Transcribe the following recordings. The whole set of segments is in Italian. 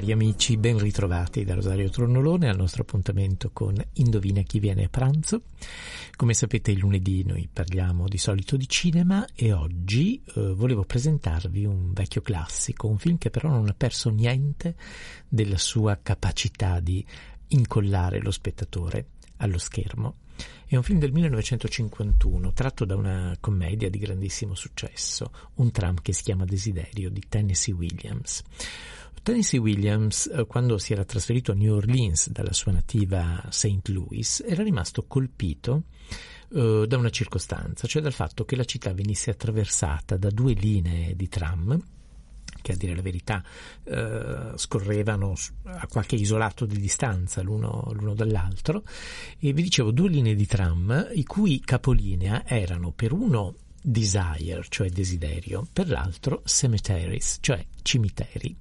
Cari amici, ben ritrovati da Rosario Tronnolone al nostro appuntamento con Indovina chi viene a pranzo. Come sapete il lunedì noi parliamo di solito di cinema e oggi eh, volevo presentarvi un vecchio classico, un film che però non ha perso niente della sua capacità di incollare lo spettatore allo schermo. È un film del 1951, tratto da una commedia di grandissimo successo, un tram che si chiama Desiderio di Tennessee Williams. Tennessee Williams, eh, quando si era trasferito a New Orleans dalla sua nativa St. Louis, era rimasto colpito uh, da una circostanza, cioè dal fatto che la città venisse attraversata da due linee di tram che a dire la verità eh, scorrevano a qualche isolato di distanza l'uno, l'uno, dall'altro e vi dicevo due linee di tram i cui capolinea erano per uno desire, cioè desiderio, per l'altro cemeteries, cioè cimiteri.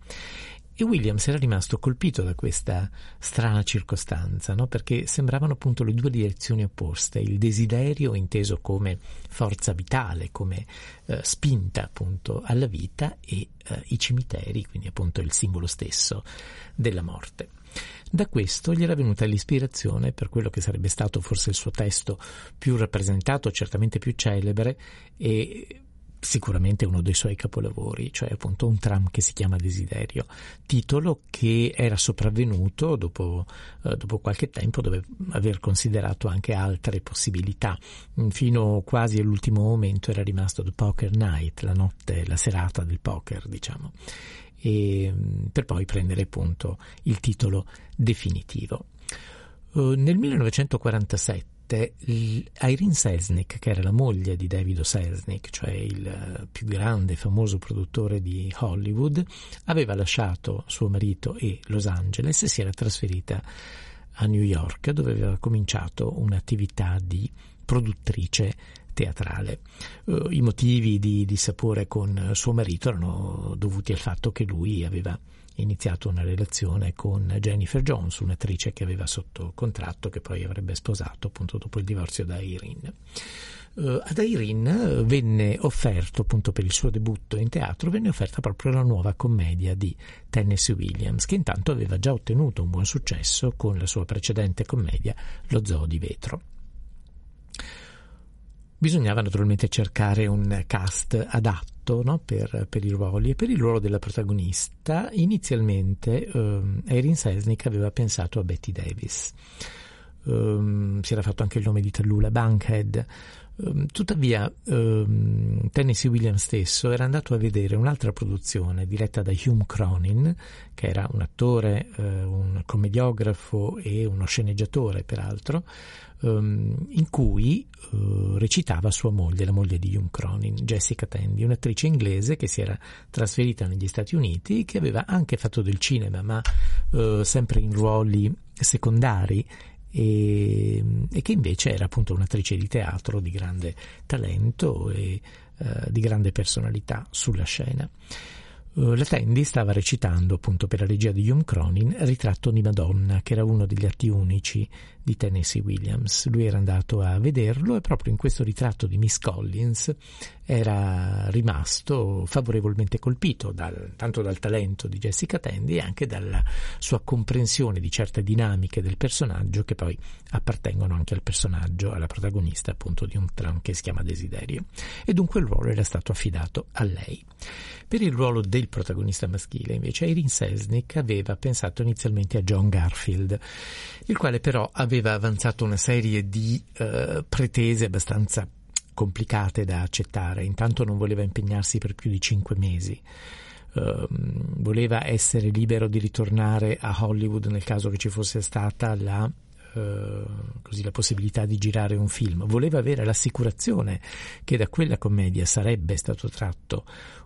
E Williams era rimasto colpito da questa strana circostanza, no? perché sembravano appunto le due direzioni opposte, il desiderio inteso come forza vitale, come eh, spinta appunto alla vita e eh, i cimiteri, quindi appunto il simbolo stesso della morte. Da questo gli era venuta l'ispirazione per quello che sarebbe stato forse il suo testo più rappresentato, certamente più celebre e sicuramente uno dei suoi capolavori, cioè appunto un tram che si chiama Desiderio, titolo che era sopravvenuto dopo, eh, dopo qualche tempo, dove aver considerato anche altre possibilità. Fino quasi all'ultimo momento era rimasto The Poker Night, la notte, la serata del poker, diciamo, e, per poi prendere appunto il titolo definitivo. Uh, nel 1947 parte Irene Selznick, che era la moglie di David Selznick, cioè il eh, più grande e famoso produttore di Hollywood, aveva lasciato suo marito e Los Angeles e si era trasferita a New York dove aveva cominciato un'attività di produttrice teatrale. Uh, I motivi di, di sapore con suo marito erano dovuti al fatto che lui aveva iniziato una relazione con Jennifer Jones, un'attrice che aveva sotto contratto che poi avrebbe sposato appunto dopo il divorzio da Irene. Uh, ad Irene venne offerto appunto per il suo debutto in teatro venne offerta proprio la nuova commedia di Tennessee Williams che intanto aveva già ottenuto un buon successo con la sua precedente commedia Lo zoo di vetro. Bisognava naturalmente cercare un cast adatto no? per, per, i ruoli e per il ruolo della protagonista inizialmente um, Erin Selznick aveva pensato a Betty Davis. Um, si era fatto anche il nome di Tallula Bankhead. Um, tuttavia, um, Tennessee Williams stesso era andato a vedere un'altra produzione diretta da Hume Cronin, che era un attore, uh, un commediografo e uno sceneggiatore, peraltro, in cui uh, recitava sua moglie, la moglie di Hume Cronin, Jessica Tandy, un'attrice inglese che si era trasferita negli Stati Uniti, che aveva anche fatto del cinema, ma uh, sempre in ruoli secondari e, e, che invece era appunto un'attrice di teatro di grande talento e uh, di grande personalità sulla scena. Uh, la Tandy stava recitando appunto per la regia di Hume Cronin Ritratto di Madonna, che era uno degli atti unici di Tennessee Williams. Lui era andato a vederlo e proprio in questo ritratto di Miss Collins era rimasto favorevolmente colpito dal, tanto dal talento di Jessica Tandy e anche dalla sua comprensione di certe dinamiche del personaggio che poi appartengono anche al personaggio, alla protagonista appunto di un tram che si chiama Desiderio. E dunque il ruolo era stato affidato a lei. Per il ruolo del protagonista maschile invece Irene Selznick aveva pensato inizialmente a John Garfield, il quale però aveva avanzato una serie di uh, pretese abbastanza complicate da accettare. Intanto non voleva impegnarsi per più di cinque mesi. Uh, voleva essere libero di ritornare a Hollywood nel caso che ci fosse stata la, uh, così, la possibilità di girare un film. Voleva avere l'assicurazione che da quella commedia sarebbe stato tratto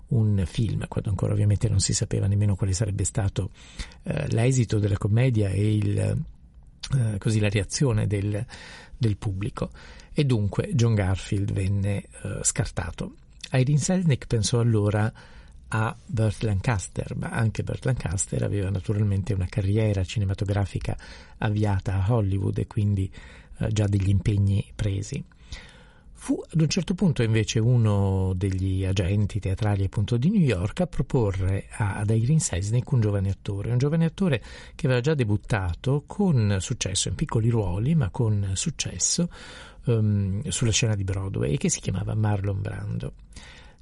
un film, quando ancora ovviamente non si sapeva nemmeno quale sarebbe stato uh, l'esito della commedia e il, così, la reazione del, del pubblico e dunque John Garfield venne uh, scartato. Irene Selznick pensò allora a Burt Lancaster, ma anche Burt Lancaster aveva naturalmente una carriera cinematografica avviata a Hollywood e quindi uh, già degli impegni presi. Fu ad un certo punto invece uno degli agenti teatrali appunto di New York a proporre ad Irene Sesnick un giovane attore, un giovane attore che aveva già debuttato con successo in piccoli ruoli, ma con successo um, sulla scena di Broadway, che si chiamava Marlon Brando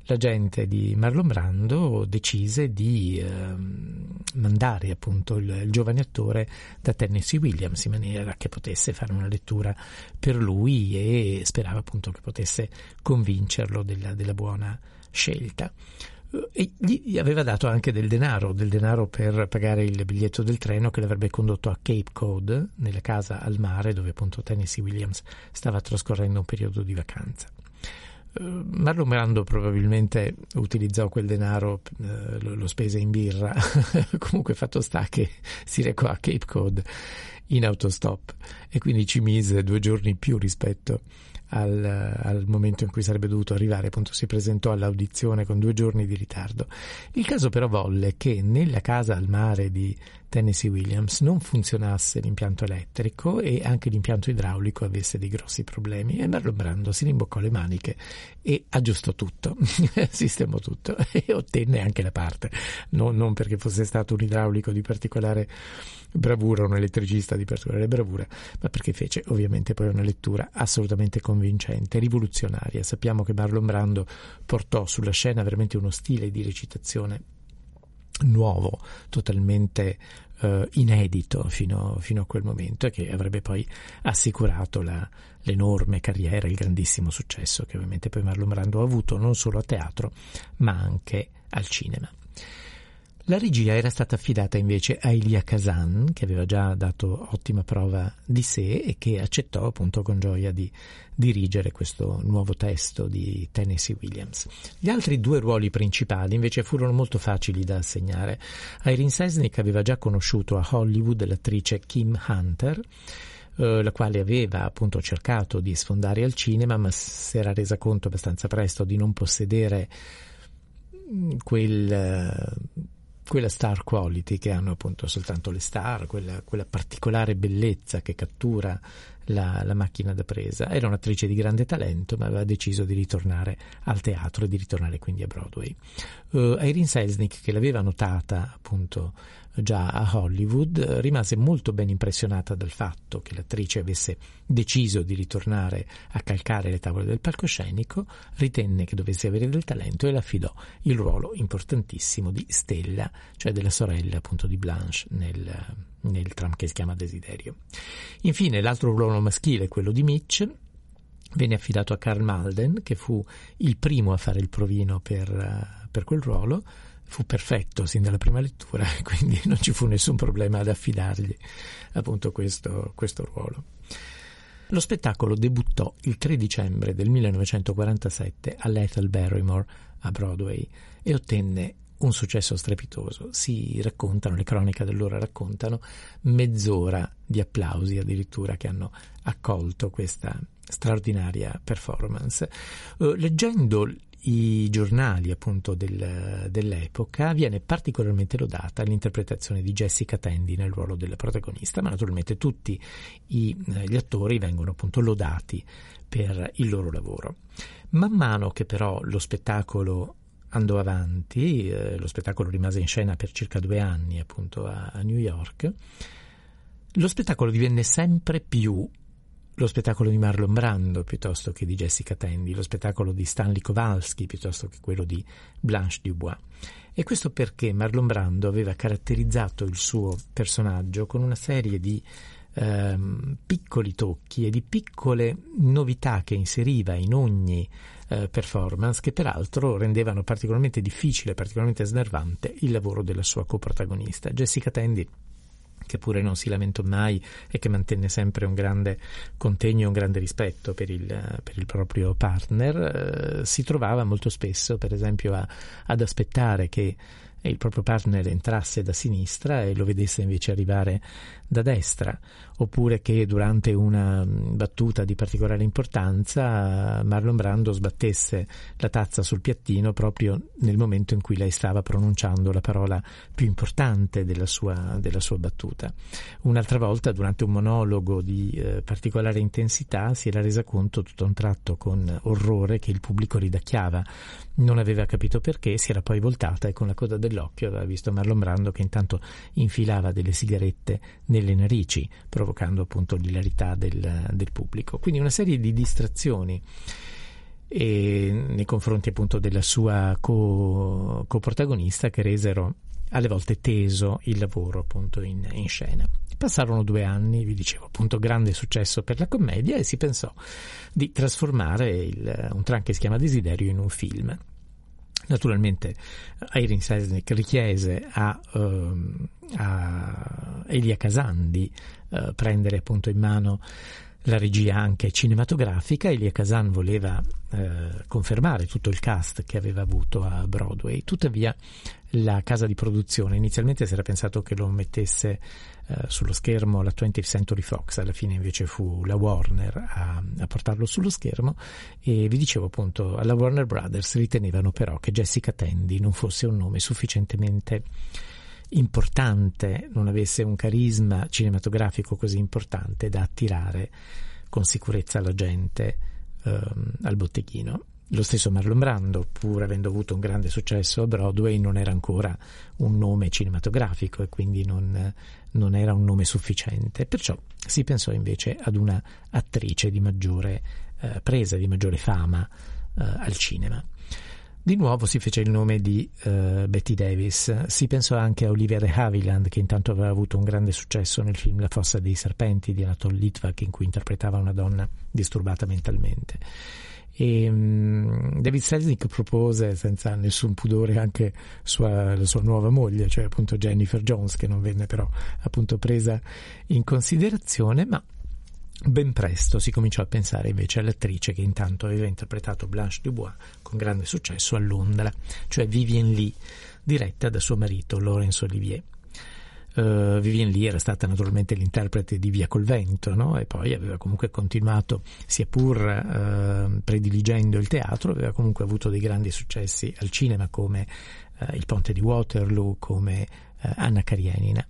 l'agente di Marlon Brando decise di eh, mandare appunto il, il, giovane attore da Tennessee Williams in maniera che potesse fare una lettura per lui e sperava appunto che potesse convincerlo della, della buona scelta e gli aveva dato anche del denaro, del denaro per pagare il biglietto del treno che l'avrebbe condotto a Cape Cod, nella casa al mare dove appunto Tennessee Williams stava trascorrendo un periodo di vacanza. Eh, Marlon Brando probabilmente utilizzò quel denaro, eh, lo, spese in birra, comunque fatto sta che si recò a Cape Cod in autostop e quindi ci mise due giorni in più rispetto al, al, momento in cui sarebbe dovuto arrivare, appunto si presentò all'audizione con due giorni di ritardo. Il caso però volle che nella casa al mare di Tennessee Williams non funzionasse l'impianto elettrico e anche l'impianto idraulico avesse dei grossi problemi e Marlon Brando si rimboccò le maniche e aggiustò tutto, sistemò tutto e ottenne anche la parte, non, non perché fosse stato un idraulico di particolare bravura, un elettricista di particolare bravura, ma perché fece ovviamente poi una lettura assolutamente convincente, rivoluzionaria. Sappiamo che Marlon Brando portò sulla scena veramente uno stile di recitazione nuovo, totalmente uh, inedito fino, fino, a quel momento e che avrebbe poi assicurato la, l'enorme carriera, il grandissimo successo che ovviamente poi Marlon Brando ha avuto non solo a teatro ma anche al cinema. La regia era stata affidata invece a Elia Kazan, che aveva già dato ottima prova di sé e che accettò appunto con gioia di dirigere questo nuovo testo di Tennessee Williams. Gli altri due ruoli principali invece furono molto facili da assegnare. Irene Sesnick aveva già conosciuto a Hollywood l'attrice Kim Hunter, eh, la quale aveva appunto cercato di sfondare al cinema, ma si era resa conto abbastanza presto di non possedere quel quella star quality che hanno appunto soltanto le star, quella, quella particolare bellezza che cattura la, la, macchina da presa. Era un'attrice di grande talento, ma aveva deciso di ritornare al teatro e di ritornare quindi a Broadway. Uh, Irene Selznick, che l'aveva notata appunto già a Hollywood, rimase molto ben impressionata dal fatto che l'attrice avesse deciso di ritornare a calcare le tavole del palcoscenico, ritenne che dovesse avere del talento e le affidò il ruolo importantissimo di Stella, cioè della sorella appunto di Blanche nel, nel tram che si chiama Desiderio. Infine l'altro ruolo maschile, quello di Mitch, venne affidato a Carl Malden, che fu il primo a fare il provino per, per quel ruolo, fu perfetto sin dalla prima lettura, quindi non ci fu nessun problema ad affidargli appunto questo, questo ruolo. Lo spettacolo debuttò il 3 dicembre del 1947 all'Ethel Barrymore a Broadway e ottenne un successo strepitoso. Si raccontano, le cronache dell'ora raccontano mezz'ora di applausi addirittura che hanno accolto questa straordinaria performance. Uh, leggendo i giornali appunto del, dell'epoca viene particolarmente lodata l'interpretazione di Jessica Tandy nel ruolo della protagonista, ma naturalmente tutti i, eh, gli attori vengono appunto lodati per il loro lavoro. Man mano che però lo spettacolo andò avanti, eh, lo spettacolo rimase in scena per circa due anni appunto a, a New York, lo spettacolo divenne sempre più lo spettacolo di Marlon Brando piuttosto che di Jessica Tandy, lo spettacolo di Stanley Kowalski piuttosto che quello di Blanche Dubois. E questo perché Marlon Brando aveva caratterizzato il suo personaggio con una serie di ehm, piccoli tocchi e di piccole novità che inseriva in ogni eh, performance che peraltro rendevano particolarmente difficile, particolarmente snervante il lavoro della sua coprotagonista. Jessica Tandy che pure non si lamentò mai e che mantenne sempre un grande contegno e un grande rispetto per il, per il proprio partner, eh, si trovava molto spesso, per esempio, a, ad aspettare che e il proprio partner entrasse da sinistra e lo vedesse invece arrivare da destra, oppure che durante una battuta di particolare importanza Marlon Brando sbattesse la tazza sul piattino proprio nel momento in cui lei stava pronunciando la parola più importante della sua, della sua battuta. Un'altra volta, durante un monologo di eh, particolare intensità, si era resa conto tutto a un tratto con orrore che il pubblico ridacchiava. Non aveva capito perché, si era poi voltata e con la coda dell'occhio aveva visto Marlon Brando che intanto infilava delle sigarette nel nelle narici, provocando appunto l'ilarità del, del pubblico. Quindi una serie di distrazioni nei confronti appunto della sua co- coprotagonista che resero alle volte teso il lavoro appunto in, in, scena. Passarono due anni, vi dicevo appunto grande successo per la commedia e si pensò di trasformare il, un tran che si chiama Desiderio in un film. Naturalmente Irene Sesnick richiese a, uh, a Elia Kazan di uh, prendere appunto in mano la regia anche cinematografica. Elia Kazan voleva eh, confermare tutto il cast che aveva avuto a Broadway, tuttavia la casa di produzione inizialmente si era pensato che lo mettesse eh, sullo schermo la 20th Century Fox, alla fine invece fu la Warner a, a, portarlo sullo schermo e vi dicevo appunto alla Warner Brothers ritenevano però che Jessica Tandy non fosse un nome sufficientemente importante, non avesse un carisma cinematografico così importante da attirare con sicurezza la gente ehm, al botteghino. Lo stesso Marlon Brando, pur avendo avuto un grande successo a Broadway, non era ancora un nome cinematografico e quindi non, non era un nome sufficiente. Perciò si pensò invece ad una attrice di maggiore eh, presa, di maggiore fama eh, al cinema. Di nuovo si fece il nome di uh, Betty Davis. Si pensò anche a Olivia de che intanto aveva avuto un grande successo nel film La fossa dei serpenti di Anatole Litvak, in cui interpretava una donna disturbata mentalmente. E, um, David Selznick propose senza nessun pudore anche sua, la sua nuova moglie, cioè appunto Jennifer Jones, che non venne però appunto presa in considerazione, ma Ben presto si cominciò a pensare invece all'attrice che intanto aveva interpretato Blanche Dubois con grande successo a Londra, cioè Vivienne Lee, diretta da suo marito Laurence Olivier. Uh, Vivienne Lee era stata naturalmente l'interprete di Via col vento no? e poi aveva comunque continuato, sia pur uh, prediligendo il teatro, aveva comunque avuto dei grandi successi al cinema come uh, Il ponte di Waterloo, come Anna Karenina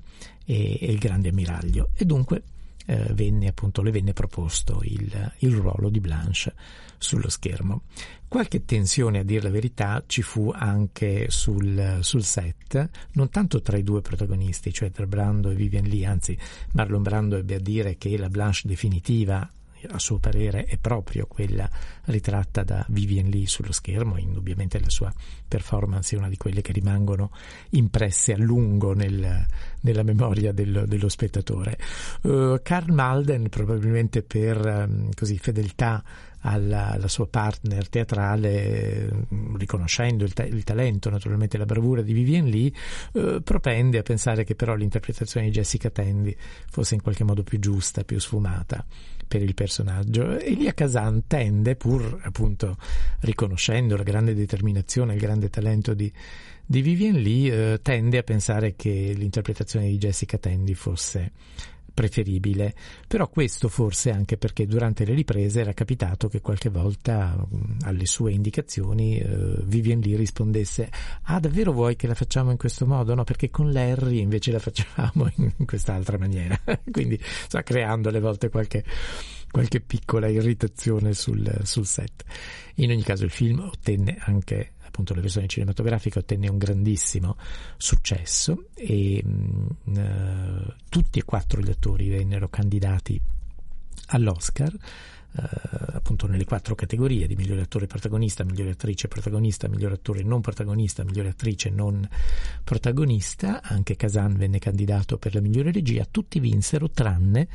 e, e Il grande ammiraglio e dunque eh, venne appunto, le venne proposto il, il ruolo di Blanche sullo schermo. Qualche tensione, a dire la verità, ci fu anche sul, sul, set, non tanto tra i due protagonisti, cioè tra Brando e Vivian Lee, anzi Marlon Brando ebbe a dire che la Blanche definitiva a suo parere è proprio quella ritratta da Vivian Lee sullo schermo, indubbiamente la sua performance è una di quelle che rimangono impresse a lungo nel, nella memoria del, dello spettatore. Uh, Karl Malden probabilmente per um, così, fedeltà alla, alla, sua partner teatrale, riconoscendo il, ta- il, talento, naturalmente la bravura di Vivian Lee, eh, propende a pensare che però l'interpretazione di Jessica Tandy fosse in qualche modo più giusta, più sfumata per il personaggio. Elia Kazan tende, pur appunto riconoscendo la grande determinazione, il grande talento di, di Vivian Lee, eh, tende a pensare che l'interpretazione di Jessica Tandy fosse preferibile, però questo forse anche perché durante le riprese era capitato che qualche volta alle sue indicazioni eh, Vivian Lee rispondesse ah davvero vuoi che la facciamo in questo modo? No, perché con Larry invece la facciamo in, quest'altra maniera, quindi sta creando alle volte qualche, qualche piccola irritazione sul, sul set. In ogni caso il film ottenne anche appunto la versione cinematografica ottenne un grandissimo successo e mh, uh, tutti e quattro gli attori vennero candidati all'Oscar. Uh, appunto nelle quattro categorie di migliore attore protagonista, migliore attrice protagonista, migliore attore non protagonista, migliore attrice non protagonista, anche Kazan venne candidato per la migliore regia, tutti vinsero tranne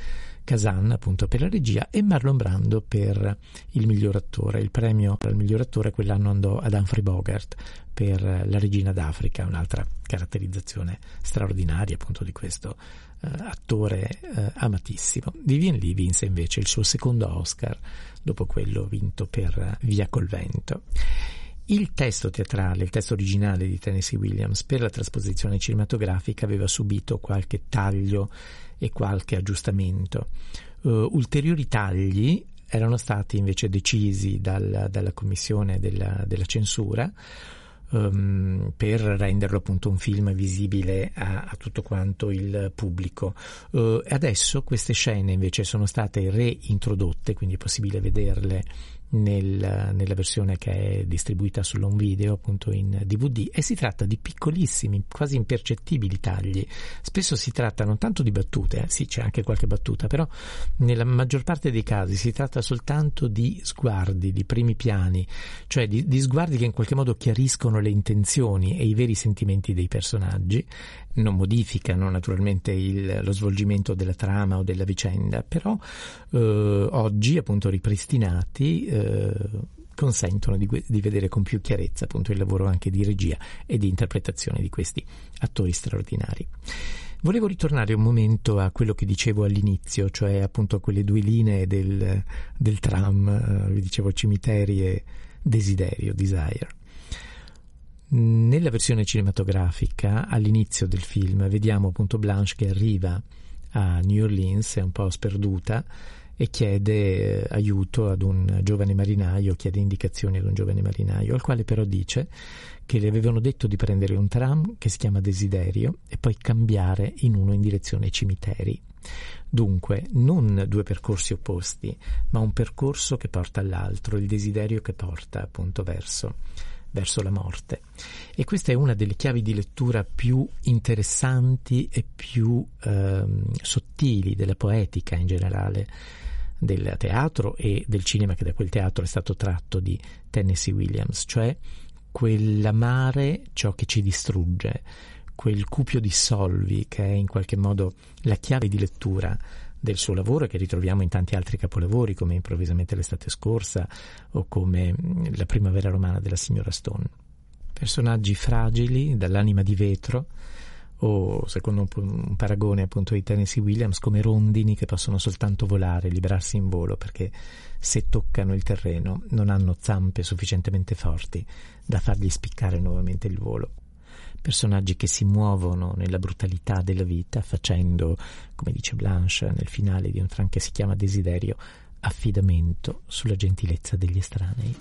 Kazan appunto per la regia e Marlon Brando per il miglior attore. Il premio al miglior attore quell'anno andò ad Humphrey Bogart per La regina d'Africa, un'altra caratterizzazione straordinaria appunto di questo eh, attore eh, amatissimo. Vivian Lee vinse invece il suo secondo Oscar dopo quello vinto per Via col vento. il testo teatrale, il testo originale di Tennessee Williams per la trasposizione cinematografica aveva subito qualche taglio e qualche aggiustamento. Uh, ulteriori tagli erano stati invece decisi dal, dalla commissione della, della censura um, per renderlo appunto un film visibile a, a tutto quanto il pubblico. Uh, adesso queste scene invece sono state reintrodotte, quindi è possibile vederle nel, nella versione che è distribuita sull'home video, appunto in DVD, e si tratta di piccolissimi, quasi impercettibili tagli. Spesso si tratta non tanto di battute, eh, sì c'è anche qualche battuta, però nella maggior parte dei casi si tratta soltanto di sguardi, di primi piani, cioè di, di sguardi che in qualche modo chiariscono le intenzioni e i veri sentimenti dei personaggi non modificano naturalmente il, lo svolgimento della trama o della vicenda, però eh, oggi appunto ripristinati eh, consentono di, di, vedere con più chiarezza appunto il lavoro anche di regia e di interpretazione di questi attori straordinari. Volevo ritornare un momento a quello che dicevo all'inizio, cioè appunto a quelle due linee del, del tram, eh, vi dicevo cimiteri e desiderio, desire. Nella versione cinematografica, all'inizio del film, vediamo appunto Blanche che arriva a New Orleans, è un po' sperduta, e chiede eh, aiuto ad un giovane marinaio, chiede indicazioni ad un giovane marinaio, al quale però dice che le avevano detto di prendere un tram che si chiama Desiderio e poi cambiare in uno in direzione cimiteri. Dunque, non due percorsi opposti, ma un percorso che porta all'altro, il desiderio che porta appunto verso verso la morte. E questa è una delle chiavi di lettura più interessanti e più ehm, sottili della poetica in generale del teatro e del cinema che da quel teatro è stato tratto di Tennessee Williams, cioè quell'amare ciò che ci distrugge, quel cupio di solvi che è in qualche modo la chiave di lettura del suo lavoro che ritroviamo in tanti altri capolavori come improvvisamente l'estate scorsa o come mm, la primavera romana della signora Stone. Personaggi fragili, dall'anima di vetro, o secondo un, paragone appunto di Tennessee Williams come rondini che possono soltanto volare, liberarsi in volo perché se toccano il terreno non hanno zampe sufficientemente forti da fargli spiccare nuovamente il volo personaggi che si muovono nella brutalità della vita facendo, come dice Blanche nel finale di un tram che si chiama Desiderio, affidamento sulla gentilezza degli estranei.